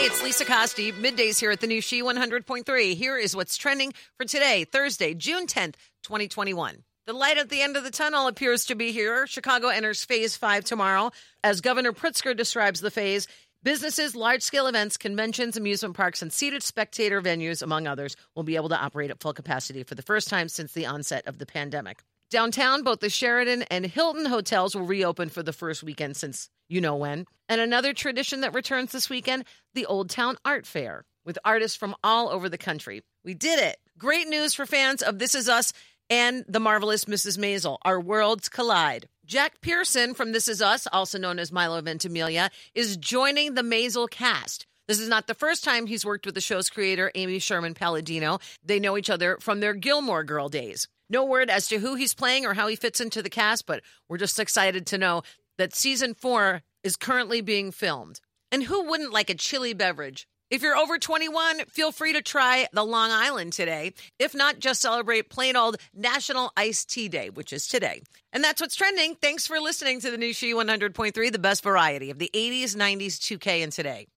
Hi, it's Lisa Costi. Middays here at the new She 100.3. Here is what's trending for today, Thursday, June 10th, 2021. The light at the end of the tunnel appears to be here. Chicago enters phase five tomorrow. As Governor Pritzker describes the phase, businesses, large scale events, conventions, amusement parks, and seated spectator venues, among others, will be able to operate at full capacity for the first time since the onset of the pandemic. Downtown, both the Sheraton and Hilton hotels will reopen for the first weekend since you know when. And another tradition that returns this weekend the Old Town Art Fair with artists from all over the country. We did it. Great news for fans of This Is Us and The Marvelous Mrs. Maisel. Our worlds collide. Jack Pearson from This Is Us, also known as Milo Ventimiglia, is joining the Maisel cast. This is not the first time he's worked with the show's creator, Amy Sherman Palladino. They know each other from their Gilmore Girl days. No word as to who he's playing or how he fits into the cast, but we're just excited to know that season four is currently being filmed. And who wouldn't like a chilly beverage? If you're over 21, feel free to try the Long Island today. If not, just celebrate plain old National Iced Tea Day, which is today. And that's what's trending. Thanks for listening to the new She 100.3, the best variety of the 80s, 90s, 2K, and today.